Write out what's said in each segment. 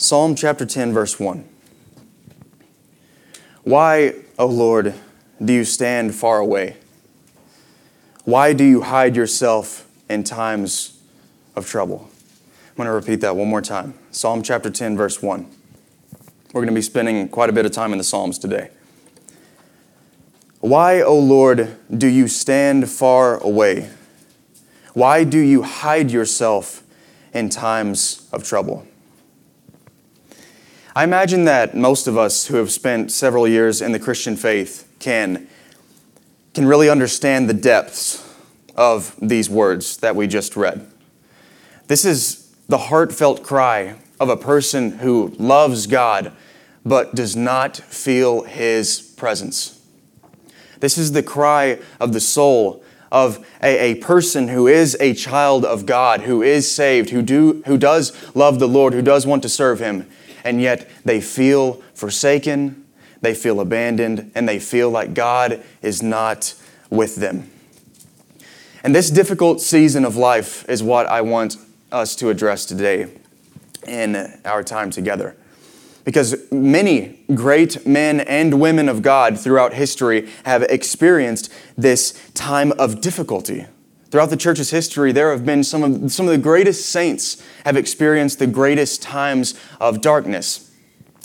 Psalm chapter 10, verse 1. Why, O Lord, do you stand far away? Why do you hide yourself in times of trouble? I'm going to repeat that one more time. Psalm chapter 10, verse 1. We're going to be spending quite a bit of time in the Psalms today. Why, O Lord, do you stand far away? Why do you hide yourself in times of trouble? I imagine that most of us who have spent several years in the Christian faith can, can really understand the depths of these words that we just read. This is the heartfelt cry of a person who loves God but does not feel His presence. This is the cry of the soul of a, a person who is a child of God, who is saved, who, do, who does love the Lord, who does want to serve Him and yet they feel forsaken, they feel abandoned, and they feel like God is not with them. And this difficult season of life is what I want us to address today in our time together. Because many great men and women of God throughout history have experienced this time of difficulty. Throughout the church's history, there have been some of, some of the greatest saints have experienced the greatest times of darkness.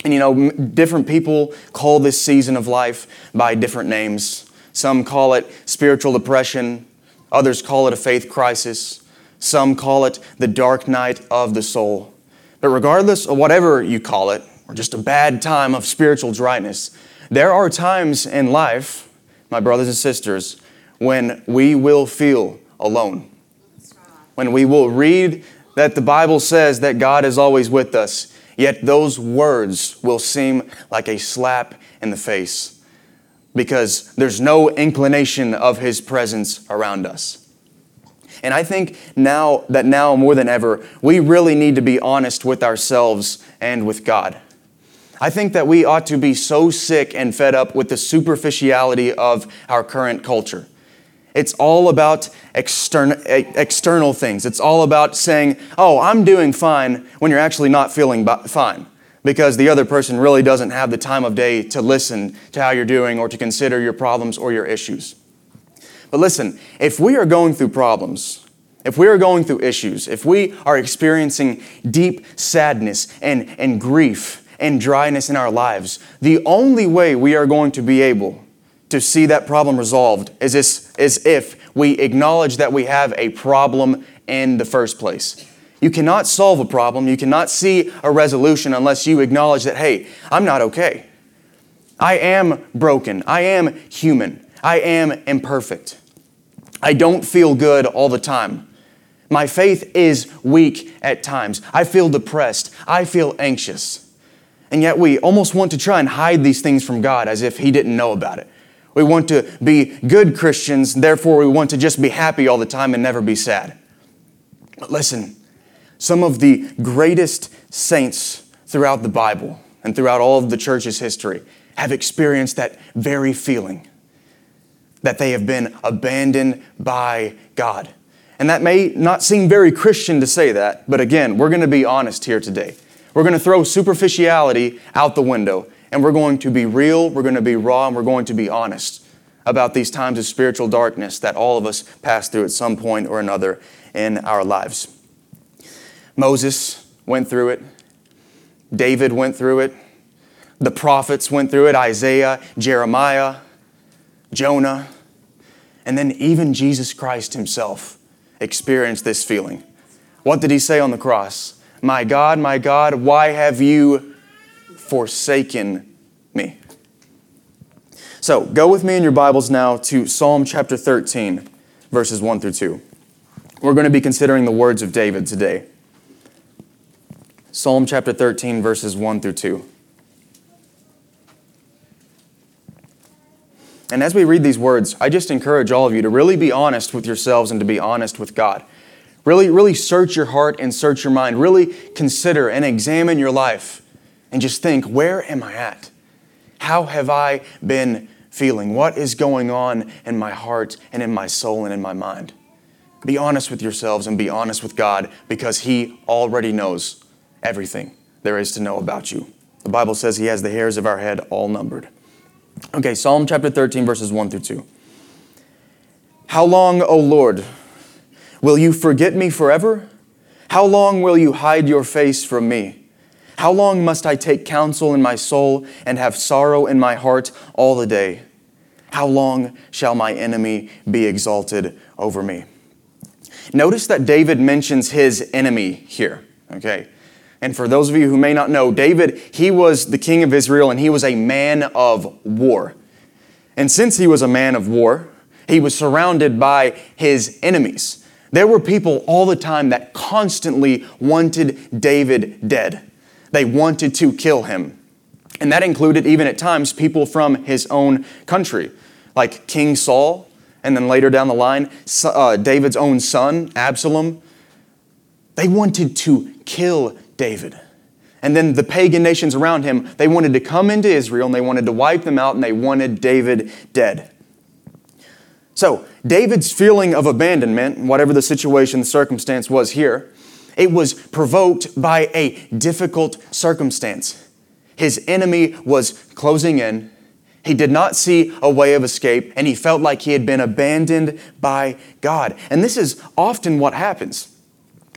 And you know, different people call this season of life by different names. Some call it spiritual depression, others call it a faith crisis, some call it the dark night of the soul. But regardless of whatever you call it, or just a bad time of spiritual dryness, there are times in life, my brothers and sisters, when we will feel alone. When we will read that the Bible says that God is always with us, yet those words will seem like a slap in the face because there's no inclination of His presence around us. And I think now that now more than ever, we really need to be honest with ourselves and with God. I think that we ought to be so sick and fed up with the superficiality of our current culture. It's all about extern- external things. It's all about saying, oh, I'm doing fine when you're actually not feeling fine because the other person really doesn't have the time of day to listen to how you're doing or to consider your problems or your issues. But listen, if we are going through problems, if we are going through issues, if we are experiencing deep sadness and, and grief and dryness in our lives, the only way we are going to be able to see that problem resolved is, this, is if we acknowledge that we have a problem in the first place. You cannot solve a problem, you cannot see a resolution unless you acknowledge that, hey, I'm not okay. I am broken. I am human. I am imperfect. I don't feel good all the time. My faith is weak at times. I feel depressed. I feel anxious. And yet we almost want to try and hide these things from God as if He didn't know about it. We want to be good Christians, therefore, we want to just be happy all the time and never be sad. But listen, some of the greatest saints throughout the Bible and throughout all of the church's history have experienced that very feeling that they have been abandoned by God. And that may not seem very Christian to say that, but again, we're going to be honest here today. We're going to throw superficiality out the window and we're going to be real, we're going to be raw, and we're going to be honest about these times of spiritual darkness that all of us pass through at some point or another in our lives. Moses went through it, David went through it, the prophets went through it Isaiah, Jeremiah, Jonah, and then even Jesus Christ himself experienced this feeling. What did he say on the cross? My God, my God, why have you forsaken me. So go with me in your Bibles now to Psalm chapter 13, verses 1 through 2. We're going to be considering the words of David today. Psalm chapter 13, verses 1 through 2. And as we read these words, I just encourage all of you to really be honest with yourselves and to be honest with God. Really, really search your heart and search your mind. Really consider and examine your life and just think, where am I at? How have I been feeling? What is going on in my heart and in my soul and in my mind? Be honest with yourselves and be honest with God because He already knows everything. there is to know about you. The Bible says He has the hairs of our head all numbered. Okay, Psalm chapter 13, verses 1 through 2. How long, O Lord, will you forget me forever? How long will you hide your face from me? How long must I take counsel in my soul and have sorrow in my heart all the day? How long shall my enemy be exalted over me? Notice that David mentions his enemy here, okay? And for those of you who may not know, David, he was the king of Israel and he was a man of war. And since he was a man of war, he was surrounded by his enemies. There were people all the time that constantly wanted David dead. They wanted to kill him. And that included, even at times, people from his own country, like King Saul, and then later down the line, uh, David's own son, Absalom. They wanted to kill David. And then the pagan nations around him, they wanted to come into Israel and they wanted to wipe them out and they wanted David dead. So, David's feeling of abandonment, whatever the situation, the circumstance was here, it was provoked by a difficult circumstance. His enemy was closing in. He did not see a way of escape, and he felt like he had been abandoned by God. And this is often what happens.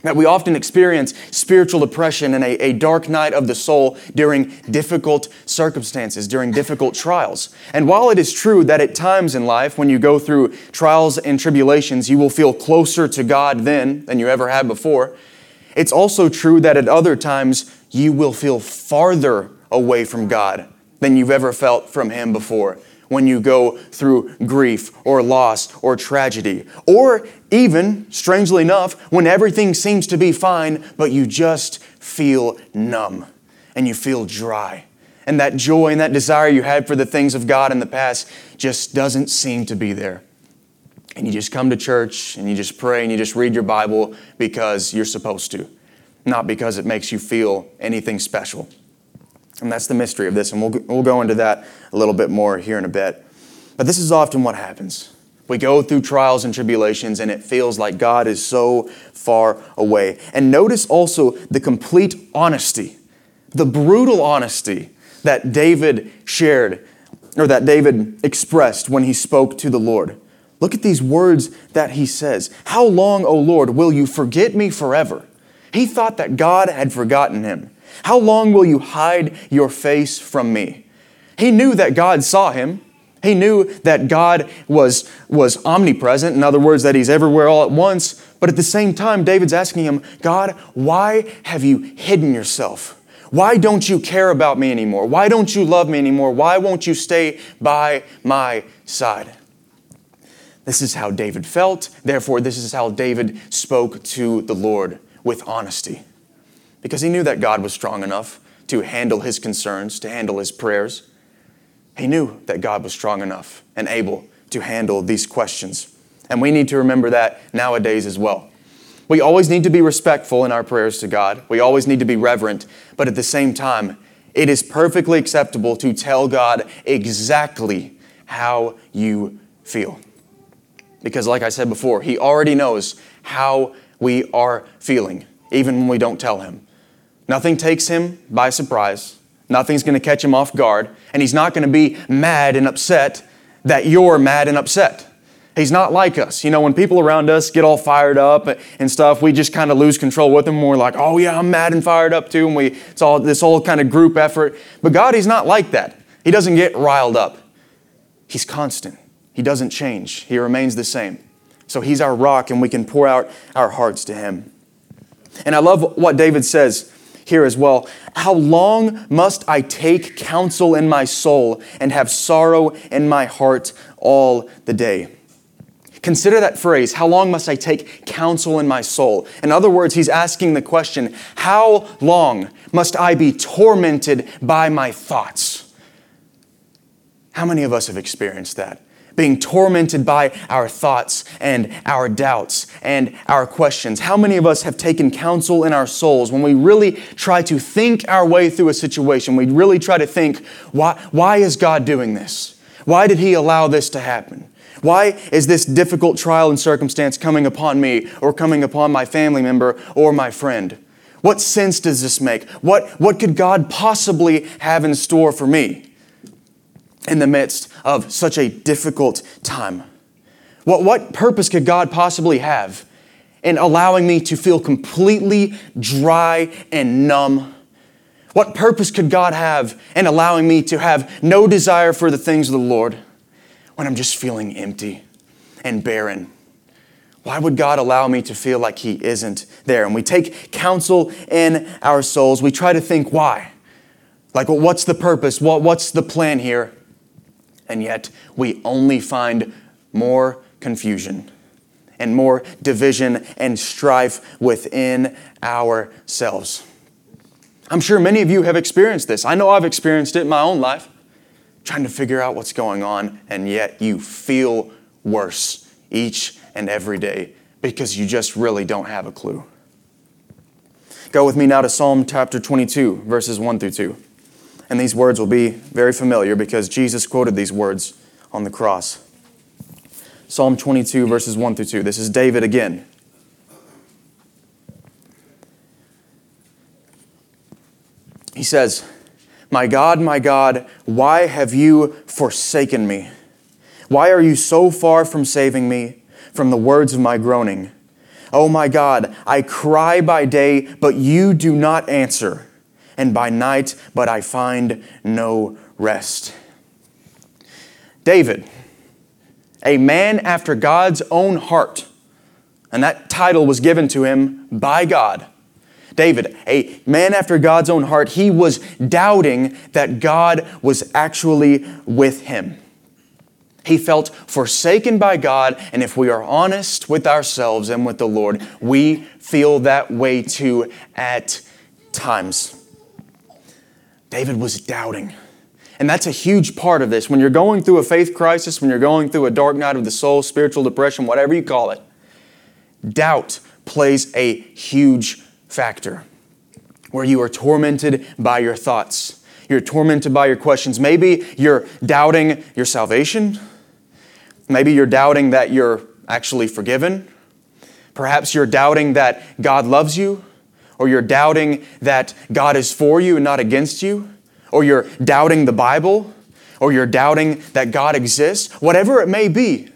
That we often experience spiritual depression and a, a, dark night of the soul during difficult circumstances, during difficult trials. And while it is true that at times in life, when you go through trials and tribulations, you will feel closer to God then than you ever had before, it's also true that at other times you will feel farther away from God than you've ever felt from Him before when you go through grief or loss or tragedy. Or even, strangely enough, when everything seems to be fine, but you just feel numb and you feel dry. And that joy and that desire you had for the things of God in the past just doesn't seem to be there and you just come to church and you just pray and you just read your Bible because you're supposed to, not because it makes you feel anything special. And that's the mystery of this, and we'll, we'll go into that a little bit more here in a bit. But this is often what happens. We go through trials and tribulations, and it feels like God is so far away. And notice also the complete honesty, the brutal honesty that David shared, or that David expressed when he spoke to the Lord. Look at these words that he says. How long, O Lord, will you forget me forever? He thought that God had forgotten him. How long will you hide your face from me? He knew that God saw him. He knew that God was, was omnipresent, in other words, that He's everywhere all at once. But at the same time, David's asking him, God, why have you hidden yourself? Why don't you care about me anymore? Why don't you love me anymore? Why won't you stay by my side? This is how David felt. Therefore, this is how David spoke to the Lord with honesty. Because he knew that God was strong enough to handle his concerns, to handle his prayers. He knew that God was strong enough and able to handle these questions. And we need to remember that nowadays as well. We always need to be respectful in our prayers to God. We always need to be reverent. But at the same time, it is perfectly acceptable to tell God exactly how you feel. Because, like I said before, He already knows how we are feeling, even when we don't tell Him. Nothing takes Him by surprise, nothing's going to catch Him off guard, and He's not going to be mad and upset that you're mad and upset. He's not like us. You know, when people around us get all fired up and stuff, we just kind of lose control with them. We're like, oh yeah, I'm mad and fired up too. And we, it's all this whole kind of group effort. But God, He's not like that. He doesn't get riled up. He's constant. He doesn't change, He remains the same. So He's our rock, and we can pour out our hearts to Him. And I love what David says here as well. How long must I take counsel in my soul and have sorrow in my heart all the day? Consider that phrase, how long must I take counsel in my soul? In other words, he's asking the question, how long must I be tormented by my thoughts? How many of us have experienced that? Being tormented by our thoughts and our doubts and our questions. How many of us have taken counsel in our souls when we really try to think our way through a situation? We really try to think, why, why is God doing this? Why did He allow this to happen? Why is this difficult trial and circumstance coming upon me or coming upon my family member or my friend? What sense does this make? What, what could God possibly have in store for me in the midst of such a difficult time? What, what purpose could God possibly have in allowing me to feel completely dry and numb? What purpose could God have in allowing me to have no desire for the things of the Lord when I'm just feeling empty and barren? Why would God allow me to feel like He isn't there? And we take counsel in our souls. We try to think why. Like, well, what's the purpose? What, what's the plan here? And yet, we only find more confusion and more division and strife within ourselves. I'm sure many of you have experienced this. I know I've experienced it in my own life, trying to figure out what's going on, and yet you feel worse each and every day because you just really don't have a clue. Go with me now to Psalm chapter 22, verses 1 through 2. And these words will be very familiar because Jesus quoted these words on the cross. Psalm 22, verses 1 through 2. This is David again. He says, My God, my God, why have you forsaken me? Why are you so far from saving me from the words of my groaning? Oh my God, I cry by day, but you do not answer, and by night, but I find no rest. David, a man after God's own heart, and that title was given to him by God. David, a man after God's own heart, he was doubting that God was actually with him. He felt forsaken by God, and if we are honest with ourselves and with the Lord, we feel that way too at times. David was doubting. And that's a huge part of this. When you're going through a faith crisis, when you're going through a dark night of the soul, spiritual depression, whatever you call it, doubt plays a huge factor where you are tormented by your thoughts. You're tormented by your questions. Maybe you're doubting your salvation. Maybe you're doubting that you're actually forgiven. Perhaps you're doubting that God loves you, or you're doubting that God is for you and not against you, or you're doubting the Bible, or you're doubting that God exists. Whatever it may be,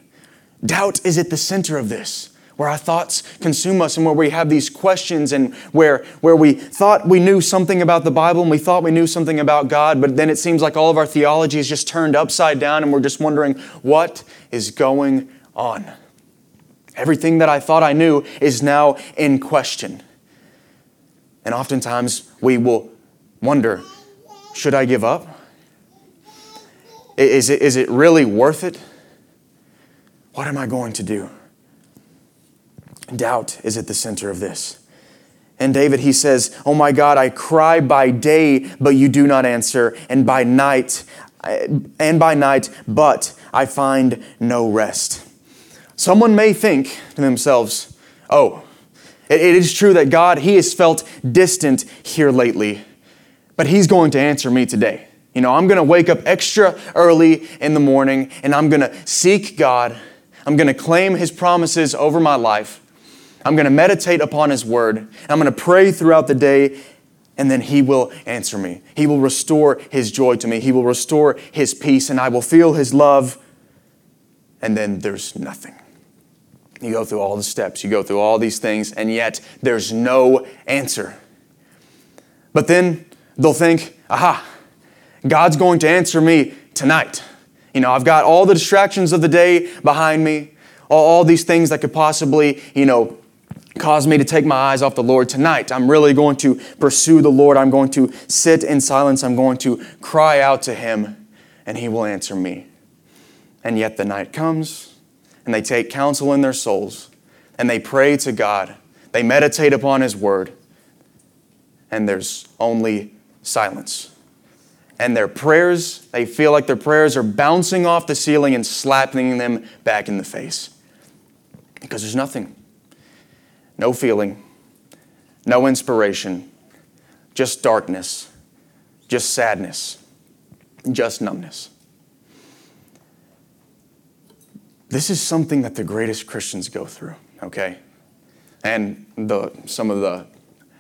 doubt is at the center of this where our thoughts consume us and where we have these questions and where, where we thought we knew something about the Bible and we thought we knew something about God, but then it seems like all of our theology is just turned upside down and we're just wondering what is going on. Everything that I thought I knew is now in question. And oftentimes we will wonder should I give up? Is it, is it really worth it? What am I going to do? Doubt is at the center of this. And David, he says, Oh my God, I cry by day, but you do not answer, and by night, and by night, but I find no rest. Someone may think to themselves, Oh, it is true that God, He has felt distant here lately, but He's going to answer me today. You know, I'm going to wake up extra early in the morning and I'm going to seek God. I'm going to claim His promises over my life. I'm going to meditate upon His Word. I'm going to pray throughout the day, and then He will answer me. He will restore His joy to me. He will restore His peace, and I will feel His love. And then there's nothing. You go through all the steps, you go through all these things, and yet there's no answer. But then they'll think, aha, God's going to answer me tonight. You know, I've got all the distractions of the day behind me, all, all these things that could possibly, you know, cause me to take my eyes off the Lord tonight. I'm really going to pursue the Lord. I'm going to sit in silence. I'm going to cry out to Him, and He will answer me. And yet the night comes, and they take counsel in their souls, and they pray to God. They meditate upon His Word, and there's only silence. And their prayers, they feel like their prayers are bouncing off the ceiling and slapping them back in the face. Because there's nothing no feeling, no inspiration, just darkness, just sadness, just numbness. This is something that the greatest Christians go through, okay? And the, some of the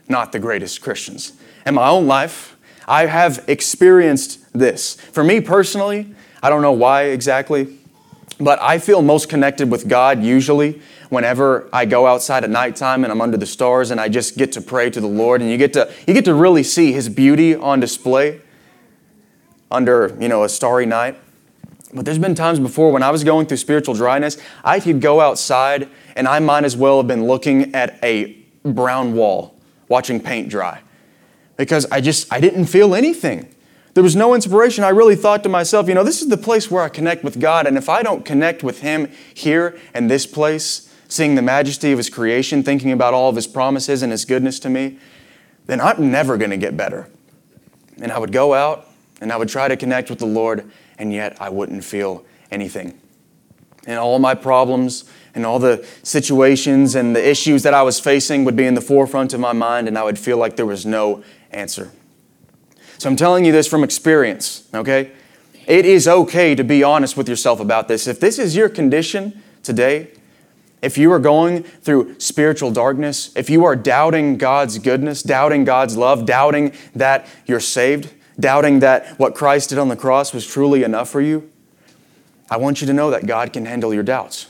not the greatest Christians. In my own life, I have experienced this. For me personally, I don't know why exactly, but I feel most connected with God usually whenever I go outside at nighttime and I'm under the stars and I just get to pray to the Lord and you get to you get to really see his beauty on display under, you know, a starry night. But there's been times before when I was going through spiritual dryness, I could go outside and I might as well have been looking at a brown wall watching paint dry because I just I didn't feel anything. There was no inspiration. I really thought to myself, you know, this is the place where I connect with God and if I don't connect with him here in this place, seeing the majesty of his creation, thinking about all of his promises and his goodness to me, then I'm never going to get better. And I would go out and I would try to connect with the Lord and yet I wouldn't feel anything. And all my problems and all the situations and the issues that I was facing would be in the forefront of my mind, and I would feel like there was no answer. So I'm telling you this from experience, okay? It is okay to be honest with yourself about this. If this is your condition today, if you are going through spiritual darkness, if you are doubting God's goodness, doubting God's love, doubting that you're saved, doubting that what Christ did on the cross was truly enough for you, I want you to know that God can handle your doubts.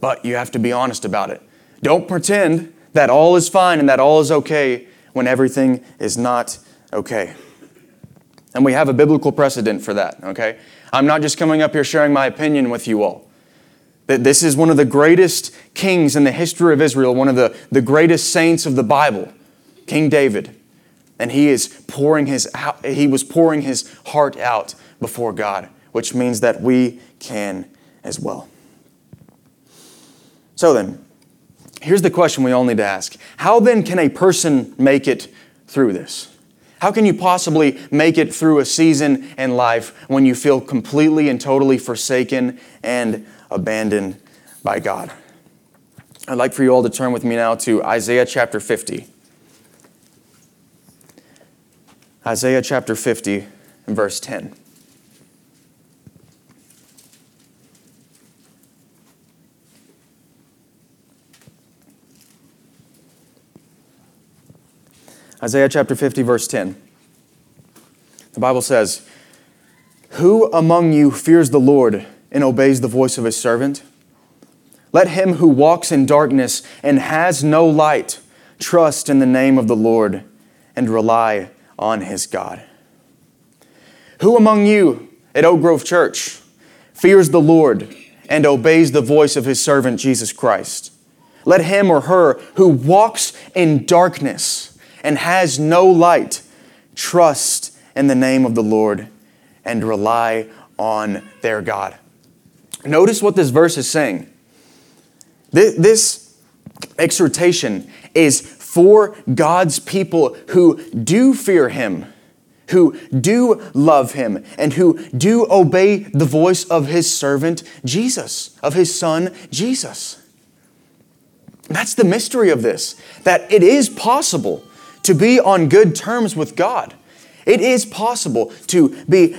But you have to be honest about it. Don't pretend that all is fine and that all is okay when everything is not okay. And we have a biblical precedent for that, okay? I'm not just coming up here sharing my opinion with you all. That this is one of the greatest kings in the history of Israel, one of the, the greatest saints of the Bible, King David and he is pouring his he was pouring his heart out before God, which means that we can as well. So then, here's the question we all need to ask. How then can a person make it through this? How can you possibly make it through a season in life when you feel completely and totally forsaken and abandoned by God? I'd like for you all to turn with me now to Isaiah chapter 50. Isaiah chapter 50 and verse 10. Isaiah chapter 50, verse 10. The Bible says, Who among you fears the Lord and obeys the voice of his servant? Let him who walks in darkness and has no light trust in the name of the Lord and rely on his God. Who among you at Oak Grove Church fears the Lord and obeys the voice of his servant Jesus Christ? Let him or her who walks in darkness and has no light trust in the name of the Lord and rely on their God. Notice what this verse is saying. This exhortation is for God's people who do fear Him, who do love Him, and who do obey the voice of His servant Jesus, of His Son Jesus. That's the mystery of this, that it is possible to be on good terms with God. It is possible to be,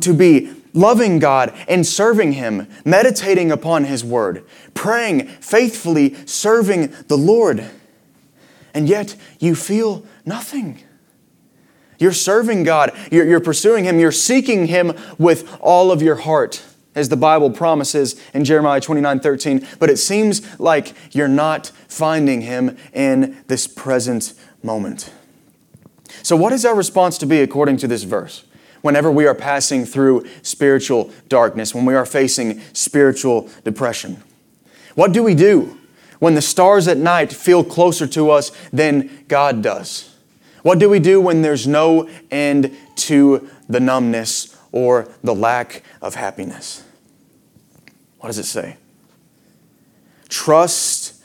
to be loving God and serving Him, meditating upon His Word, praying faithfully, serving the Lord and yet you feel nothing. You're serving God, you're, you're, pursuing Him, you're seeking Him with all of your heart, as the Bible promises in Jeremiah 29 13. But it seems like you're not finding Him in this present moment. So, what is our response to be according to this verse? Whenever we are passing through spiritual darkness, when we are facing spiritual depression, what do we do? When the stars at night feel closer to us than God does? What do we do when there's no end to the numbness or the lack of happiness? What does it say? Trust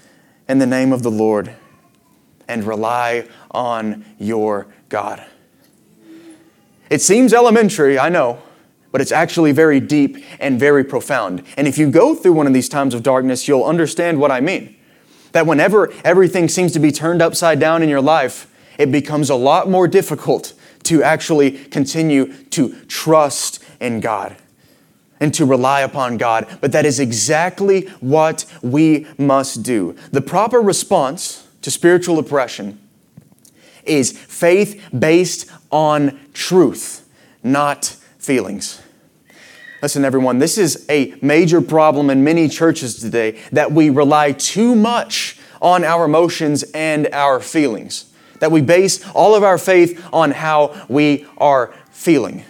in the name of the Lord and rely on your God. It seems elementary, I know, but it's actually very deep and very profound. And if you go through one of these times of darkness, you'll understand what I mean. That whenever everything seems to be turned upside down in your life, it becomes a lot more difficult to actually continue to trust in God and to rely upon God. But that is exactly what we must do. The proper response to spiritual oppression is faith based on truth, not feelings. Listen, everyone, this is a major problem in many churches today that we rely too much on our emotions and our feelings, that we base all of our faith on how we are feeling.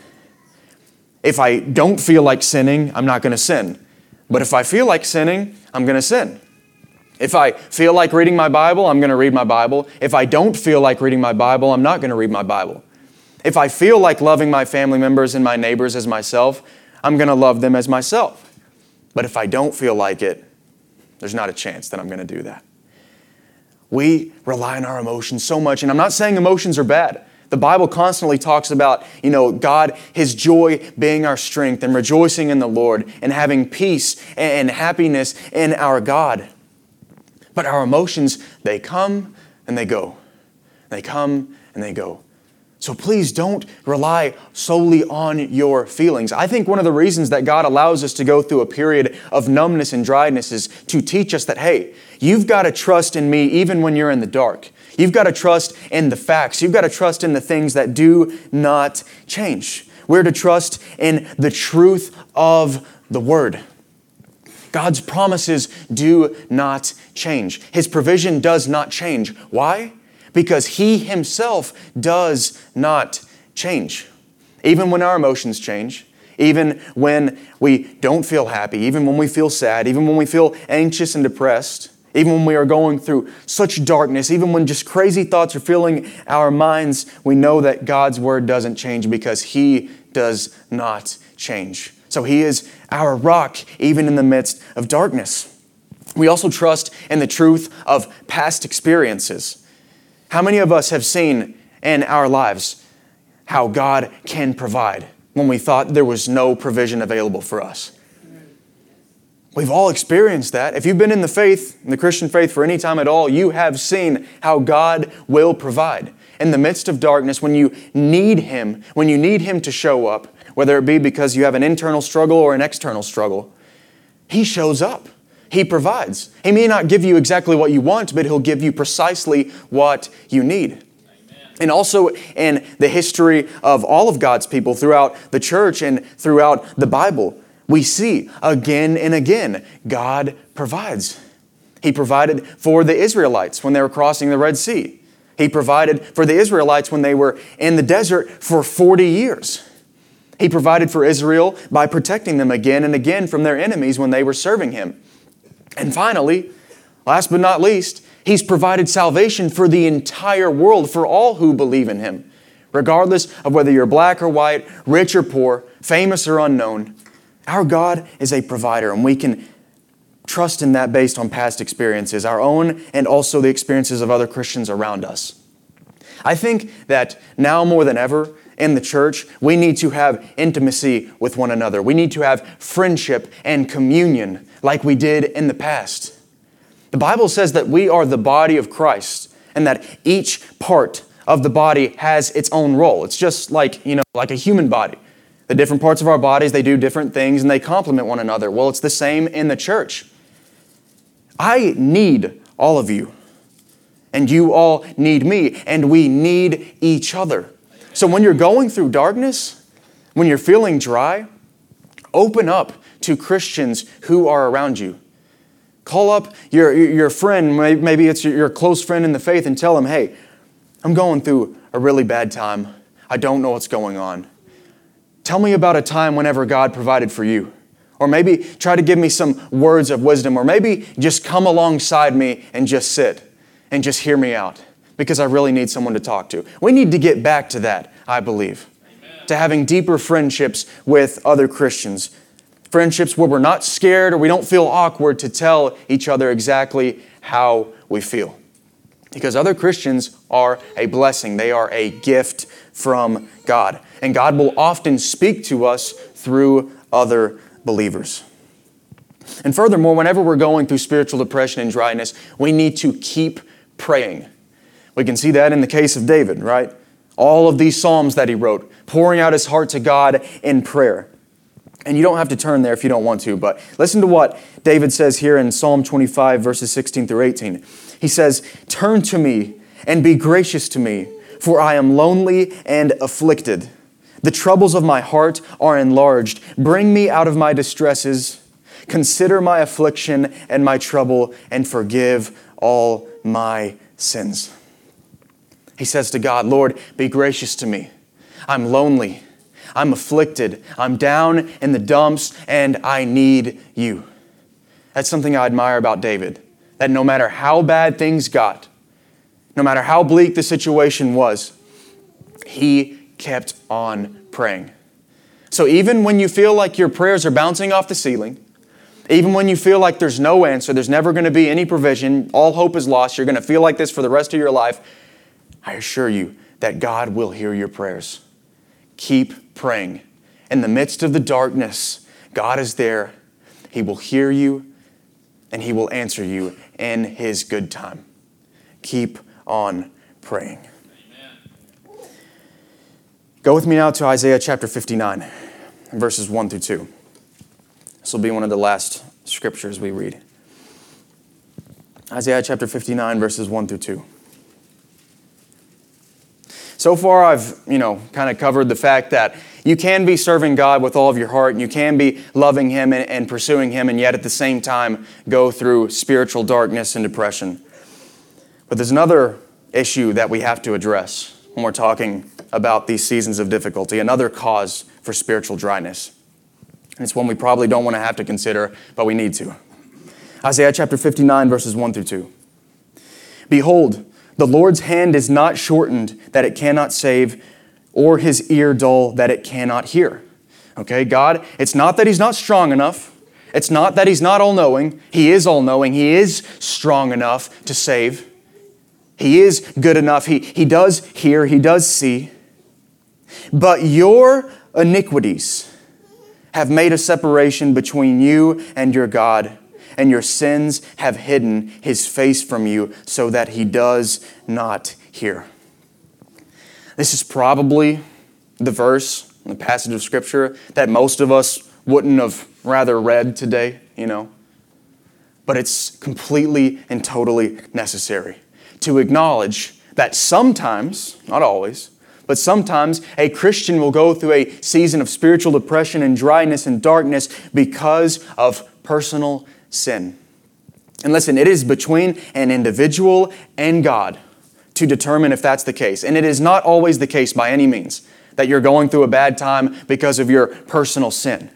If I don't feel like sinning, I'm not going to sin. But if I feel like sinning, I'm going to sin. If I feel like reading my Bible, I'm going to read my Bible. If I don't feel like reading my Bible, I'm not going to read my Bible. If I feel like loving my family members and my neighbors as myself, I'm going to love them as myself. But if I don't feel like it, there's not a chance that I'm going to do that. We rely on our emotions so much, and I'm not saying emotions are bad. The Bible constantly talks about, you know, God, His joy being our strength and rejoicing in the Lord and having peace and happiness in our God. But our emotions, they come and they go. They come and they go. So please don't rely solely on your feelings. I think one of the reasons that God allows us to go through a period of numbness and dryness is to teach us that, hey, you've got to trust in me even when you're in the dark. You've got to trust in the facts. You've got to trust in the things that do not change. We're to trust in the truth of the Word. God's promises do not change. His provision does not change. Why? Because He Himself does not change. Even when our emotions change, even when we don't feel happy, even when we feel sad, even when we feel anxious and depressed, even when we are going through such darkness, even when just crazy thoughts are filling our minds, we know that God's word doesn't change because He does not change. So He is our rock, even in the midst of darkness. We also trust in the truth of past experiences. How many of us have seen in our lives how God can provide when we thought there was no provision available for us? We've all experienced that. If you've been in the faith, in the Christian faith for any time at all, you have seen how God will provide. In the midst of darkness, when you need Him, when you need Him to show up, whether it be because you have an internal struggle or an external struggle, He shows up. He provides. He may not give you exactly what you want, but He'll give you precisely what you need. And also in the history of all of God's people throughout the church and throughout the Bible, we see again and again God provides. He provided for the Israelites when they were crossing the Red Sea. He provided for the Israelites when they were in the desert for 40 years. He provided for Israel by protecting them again and again from their enemies when they were serving Him. And finally, last but not least, He's provided salvation for the entire world, for all who believe in Him. Regardless of whether you're black or white, rich or poor, famous or unknown, our God is a provider, and we can trust in that based on past experiences, our own and also the experiences of other Christians around us. I think that now more than ever in the church, we need to have intimacy with one another. We need to have friendship and communion like we did in the past. The Bible says that we are the body of Christ and that each part of the body has its own role. It's just like, you know, like a human body. The different parts of our bodies, they do different things and they complement one another. Well, it's the same in the church. I need all of you, and you all need me, and we need each other. So when you're going through darkness, when you're feeling dry, open up to Christians who are around you. Call up your, your friend, maybe it's your close friend in the faith, and tell them, hey, I'm going through a really bad time. I don't know what's going on. Tell me about a time whenever God provided for you. Or maybe try to give me some words of wisdom. Or maybe just come alongside me and just sit and just hear me out because I really need someone to talk to. We need to get back to that, I believe, Amen. to having deeper friendships with other Christians. Friendships where we're not scared or we don't feel awkward to tell each other exactly how we feel. Because other Christians are a blessing, they are a gift from God. And God will often speak to us through other believers. And furthermore, whenever we're going through spiritual depression and dryness, we need to keep praying. We can see that in the case of David, right? All of these Psalms that he wrote, pouring out his heart to God in prayer. And you don't have to turn there if you don't want to, but listen to what David says here in Psalm 25, verses 16 through 18. He says, Turn to me and be gracious to me, for I am lonely and afflicted. The troubles of my heart are enlarged. Bring me out of my distresses. Consider my affliction and my trouble, and forgive all my sins. He says to God, Lord, be gracious to me. I'm lonely. I'm afflicted. I'm down in the dumps, and I need you. That's something I admire about David. That no matter how bad things got, no matter how bleak the situation was, he kept on praying. So even when you feel like your prayers are bouncing off the ceiling, even when you feel like there's no answer, there's never going to be any provision, all hope is lost, you're going to feel like this for the rest of your life, I assure you that God will hear your prayers. Keep praying. In the midst of the darkness, God is there. He will hear you and He will answer you in His good time. Keep on praying. Amen. Go with me now to Isaiah chapter 59, verses 1 through 2. This will be one of the last scriptures we read. Isaiah chapter 59, verses 1 through 2. So far, I've, you know, kind of covered the fact that you can be serving God with all of your heart and you can be loving Him and, and pursuing Him, and yet at the same time go through spiritual darkness and depression. But there's another issue that we have to address when we're talking about these seasons of difficulty, another cause for spiritual dryness. And it's one we probably don't want to have to consider, but we need to. Isaiah chapter 59, verses 1 through 2. Behold, the Lord's hand is not shortened that it cannot save, or his ear dull that it cannot hear. Okay, God, it's not that he's not strong enough. It's not that he's not all knowing. He is all knowing. He is strong enough to save. He is good enough. He, he does hear. He does see. But your iniquities have made a separation between you and your God and your sins have hidden his face from you so that he does not hear. This is probably the verse, the passage of Scripture that most of us wouldn't have rather read today, you know. But it's completely and totally necessary to acknowledge that sometimes, not always, but sometimes a Christian will go through a season of spiritual depression and dryness and darkness because of personal sin. And listen, it is between an individual and God to determine if that's the case. And it is not always the case by any means that you're going through a bad time because of your personal sin.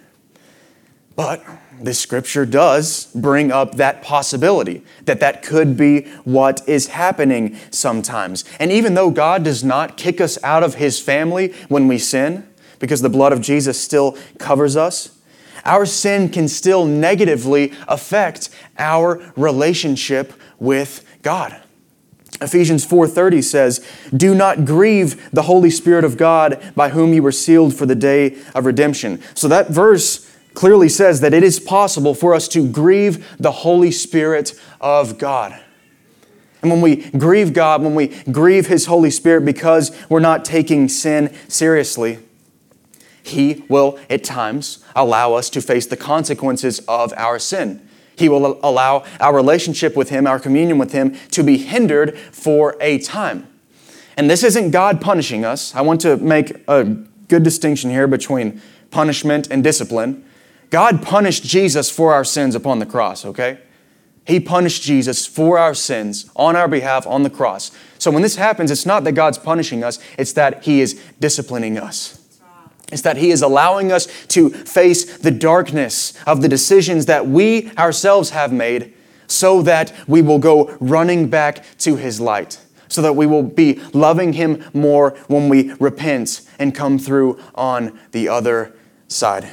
But the scripture does bring up that possibility that that could be what is happening sometimes. And even though God does not kick us out of his family when we sin, because the blood of Jesus still covers us, our sin can still negatively affect our relationship with God. Ephesians 4:30 says, "Do not grieve the Holy Spirit of God by whom you were sealed for the day of redemption." So that verse clearly says that it is possible for us to grieve the Holy Spirit of God. And when we grieve God, when we grieve His Holy Spirit because we're not taking sin seriously, he will, at times, allow us to face the consequences of our sin. He will allow our relationship with Him, our communion with Him, to be hindered for a time. And this isn't God punishing us. I want to make a good distinction here between punishment and discipline. God punished Jesus for our sins upon the cross, okay? He punished Jesus for our sins on our behalf on the cross. So when this happens, it's not that God's punishing us, it's that He is disciplining us is that He is allowing us to face the darkness of the decisions that we ourselves have made so that we will go running back to His light, so that we will be loving Him more when we repent and come through on the other side.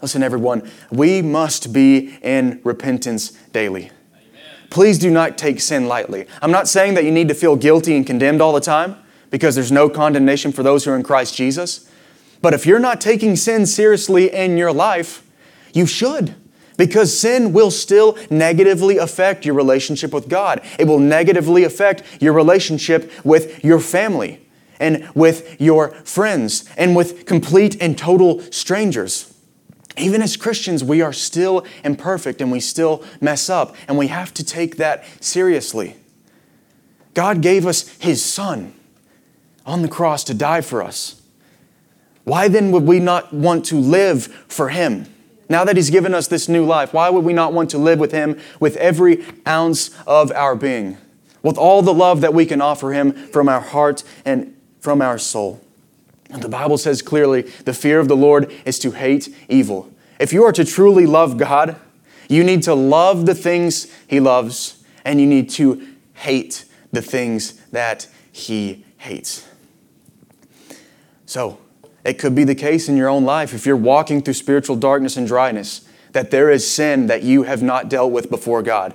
Listen, everyone, we must be in repentance daily. Please do not take sin lightly. I'm not saying that you need to feel guilty and condemned all the time because there's no condemnation for those who are in Christ Jesus. But if you're not taking sin seriously in your life, you should. Because sin will still negatively affect your relationship with God. It will negatively affect your relationship with your family and with your friends and with complete and total strangers. Even as Christians, we are still imperfect and we still mess up, and we have to take that seriously. God gave us His Son on the cross to die for us. Why then would we not want to live for Him? Now that He's given us this new life, why would we not want to live with Him with every ounce of our being? With all the love that we can offer Him from our heart and from our soul. And the Bible says clearly the fear of the Lord is to hate evil. If you are to truly love God, you need to love the things He loves, and you need to hate the things that He hates. So, it could be the case in your own life if you're walking through spiritual darkness and dryness that there is sin that you have not dealt with before God.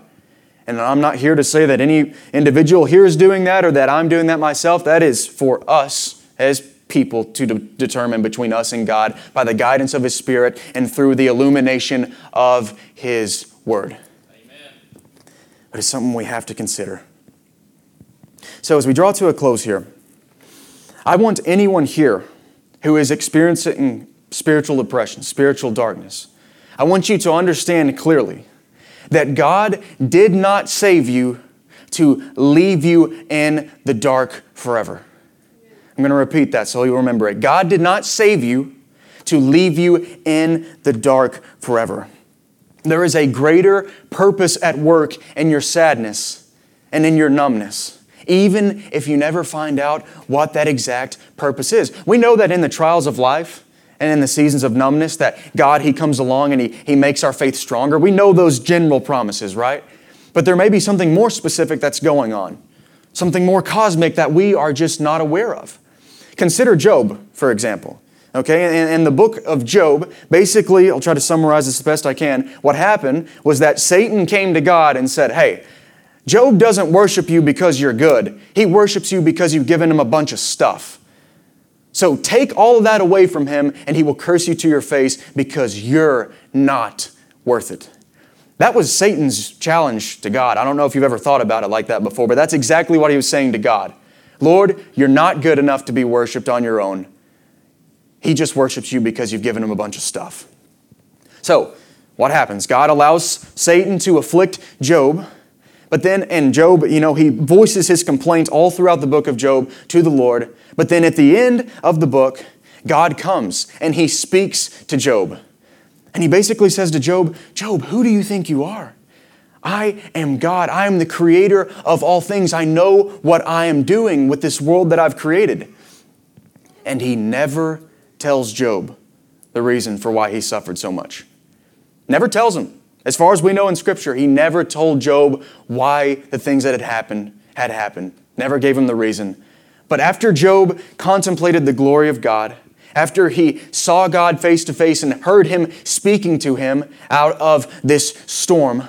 And I'm not here to say that any individual here is doing that or that I'm doing that myself. That is for us as people to de- determine between us and God by the guidance of His Spirit and through the illumination of His Word. Amen. But it's something we have to consider. So, as we draw to a close here, I want anyone here who is experiencing spiritual depression, spiritual darkness, I want you to understand clearly that God did not save you to leave you in the dark forever. I'm going to repeat that so you'll remember it. God did not save you to leave you in the dark forever. There is a greater purpose at work in your sadness and in your numbness, even if you never find out what that exact purpose is. We know that in the trials of life, and in the seasons of numbness that God, He comes along and He, he makes our faith stronger. We know those general promises, right? But there may be something more specific that's going on, something more cosmic that we are just not aware of. Consider Job, for example. Okay, and, in the book of Job, basically, I'll try to summarize this as best I can. What happened was that Satan came to God and said, Hey, Job doesn't worship you because you're good. He worships you because you've given him a bunch of stuff. So take all of that away from him, and he will curse you to your face because you're not worth it. That was Satan's challenge to God. I don't know if you've ever thought about it like that before, but that's exactly what he was saying to God. Lord, you're not good enough to be worshiped on your own. He just worships you because you've given him a bunch of stuff. So, what happens? God allows Satan to afflict Job. But then, in Job, you know, he voices his complaints all throughout the book of Job to the Lord. But then at the end of the book, God comes and he speaks to Job. And he basically says to Job, Job, who do you think you are? I am God. I am the creator of all things. I know what I am doing with this world that I've created. And he never tells Job the reason for why he suffered so much. Never tells him. As far as we know in Scripture, he never told Job why the things that had happened had happened. Never gave him the reason. But after Job contemplated the glory of God, after he saw God face to face and heard him speaking to him out of this storm,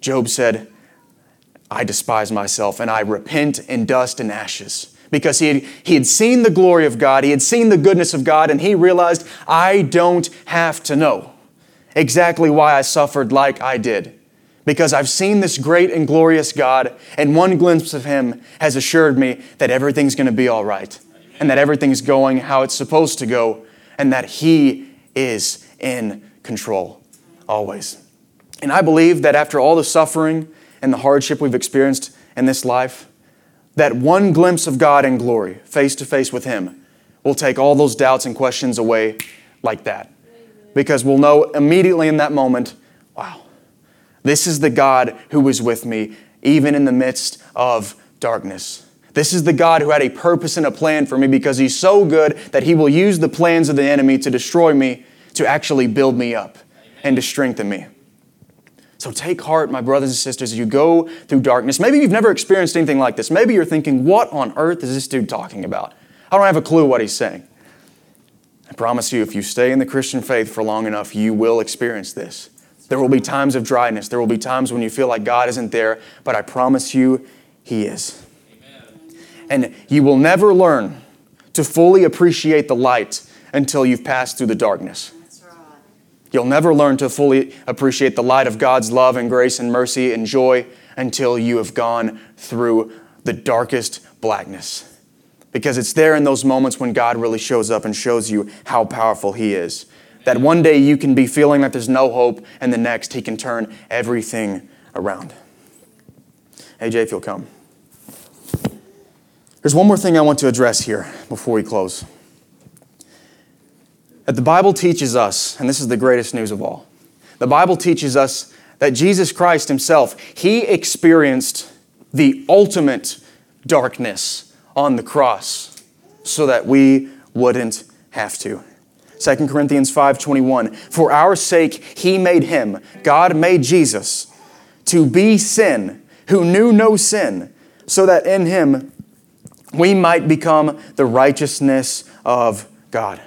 Job said, I despise myself and I repent in dust and ashes. Because he had, he had seen the glory of God, he had seen the goodness of God, and he realized, I don't have to know exactly why I suffered like I did. Because I've seen this great and glorious God, and one glimpse of him has assured me that everything's going to be all right, and that everything's going how it's supposed to go, and that he is in control always. And I believe that after all the suffering and the hardship we've experienced in this life, that one glimpse of God in glory, face to face with Him, will take all those doubts and questions away like that. Because we'll know immediately in that moment, wow, this is the God who was with me, even in the midst of darkness. This is the God who had a purpose and a plan for me because He's so good that He will use the plans of the enemy to destroy me to actually build me up and to strengthen me. So take heart, my brothers and sisters, as you go through darkness. Maybe you've never experienced anything like this. Maybe you're thinking, what on earth is this dude talking about? I don't have a clue what he's saying. I promise you, if you stay in the Christian faith for long enough, you will experience this. There will be times of dryness. There will be times when you feel like God isn't there, but I promise you, He is. Amen. And you will never learn to fully appreciate the light until you've passed through the darkness. Right. You'll never learn to fully appreciate the light of God's love and grace and mercy and joy until you have gone through the darkest blackness. Because it's there in those moments when God really shows up and shows you how powerful He is. That one day you can be feeling that there's no hope, and the next He can turn everything around. AJ, if you'll come. There's one more thing I want to address here before we close. That the Bible teaches us, and this is the greatest news of all, the Bible teaches us that Jesus Christ Himself, He experienced the ultimate darkness on the cross so that we wouldn't have to. 2 Corinthians 5:21 For our sake he made him God made Jesus to be sin who knew no sin so that in him we might become the righteousness of God.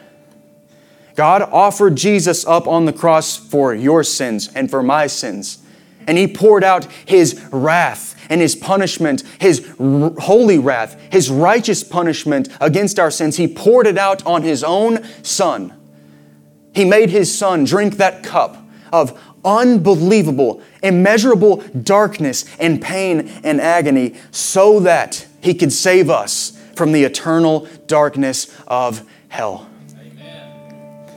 God offered Jesus up on the cross for your sins and for my sins. And he poured out his wrath and his punishment, his holy wrath, his righteous punishment against our sins. He poured it out on his own son. He made his son drink that cup of unbelievable, immeasurable darkness and pain and agony so that he could save us from the eternal darkness of hell. Amen.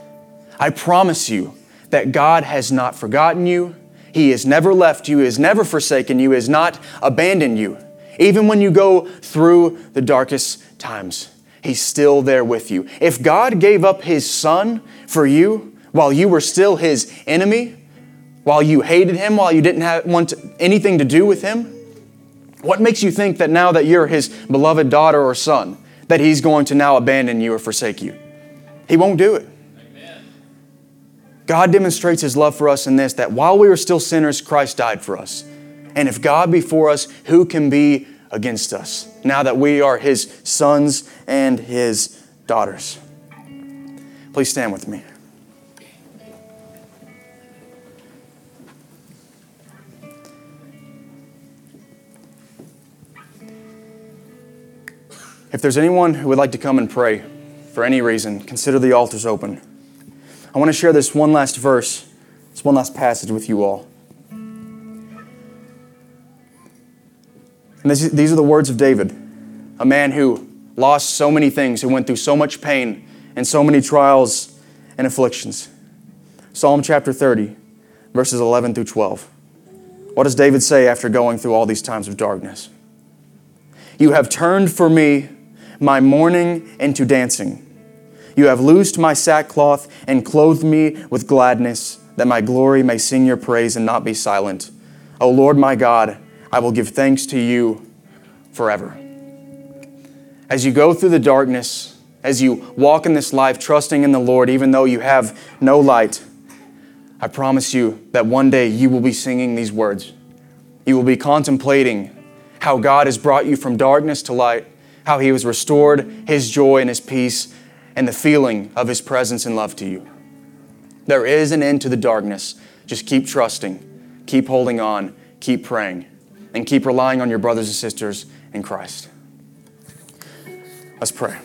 I promise you that God has not forgotten you. He has never left you, He has never forsaken you, He has not abandoned you. Even when you go through the darkest times, He's still there with you. If God gave up His Son for you while you were still His enemy, while you hated Him, while you didn't have, want anything to do with Him, what makes you think that now that you're His beloved daughter or son, that He's going to now abandon you or forsake you? He won't do it. God demonstrates His love for us in this that while we were still sinners, Christ died for us. And if God be for us, who can be against us now that we are His sons and His daughters? Please stand with me. If there's anyone who would like to come and pray for any reason, consider the altars open. I want to share this one last verse, this one last passage with you all. And this, these are the words of David, a man who lost so many things, who went through so much pain and so many trials and afflictions. Psalm chapter 30, verses 11 through 12. What does David say after going through all these times of darkness? You have turned for me my mourning into dancing. You have loosed my sackcloth and clothed me with gladness, that my glory may sing your praise and not be silent. O Lord my God, I will give thanks to you forever. As you go through the darkness, as you walk in this life trusting in the Lord, even though you have no light, I promise you that one day you will be singing these words. You will be contemplating how God has brought you from darkness to light, how He has restored His joy and His peace and the feeling of His presence and love to you. There is an end to the darkness. Just keep trusting, keep holding on, keep praying, and keep relying on your brothers and sisters in Christ. Let's pray.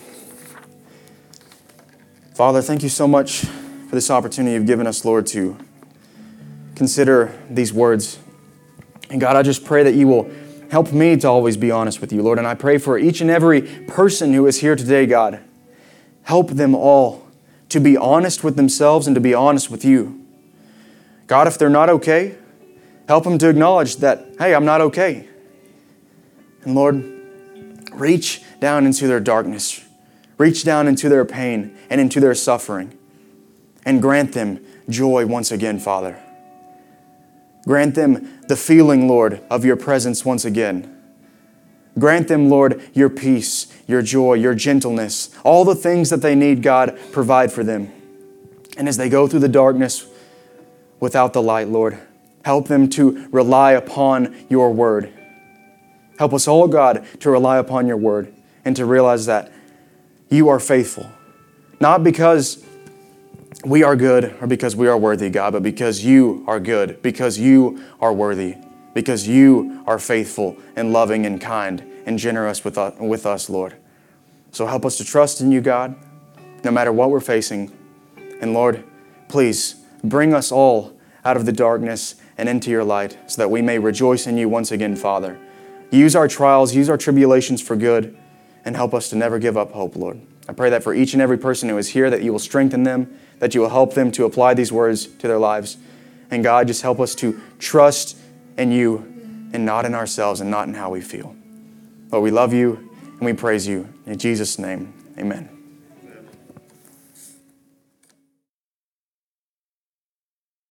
Father, thank you so much for this opportunity you've given us, Lord, to consider these words. And God, I just pray that you will help me to always be honest with you, Lord. And I pray for each and every person who is here today, God Help them all to be honest with themselves and to be honest with you. God, if they're not okay, help them to acknowledge that, hey, I'm not okay. And Lord, reach down into their darkness, reach down into their pain and into their suffering, and grant them joy once again, Father. Grant them the feeling, Lord, of your presence once again. Grant them, Lord, your peace, your joy, your gentleness, all the things that they need, God, provide for them. And as they go through the darkness without the light, Lord, help them to rely upon your word. Help us all, God, to rely upon your word and to realize that you are faithful. Not because we are good or because we are worthy, God, but because you are good, because you are worthy because you are faithful and loving and kind and generous with us, with us, Lord. So help us to trust in you, God, no matter what we're facing. And Lord, please bring us all out of the darkness and into your light so that we may rejoice in you once again, Father. Use our trials, use our tribulations for good, and help us to never give up hope, Lord. I pray that for each and every person who is here, that you will strengthen them, that you will help them to apply these words to their lives. And God, just help us to trust in you and not in ourselves and not in how we feel. Lord, we love you and we praise you. In Jesus' name, amen.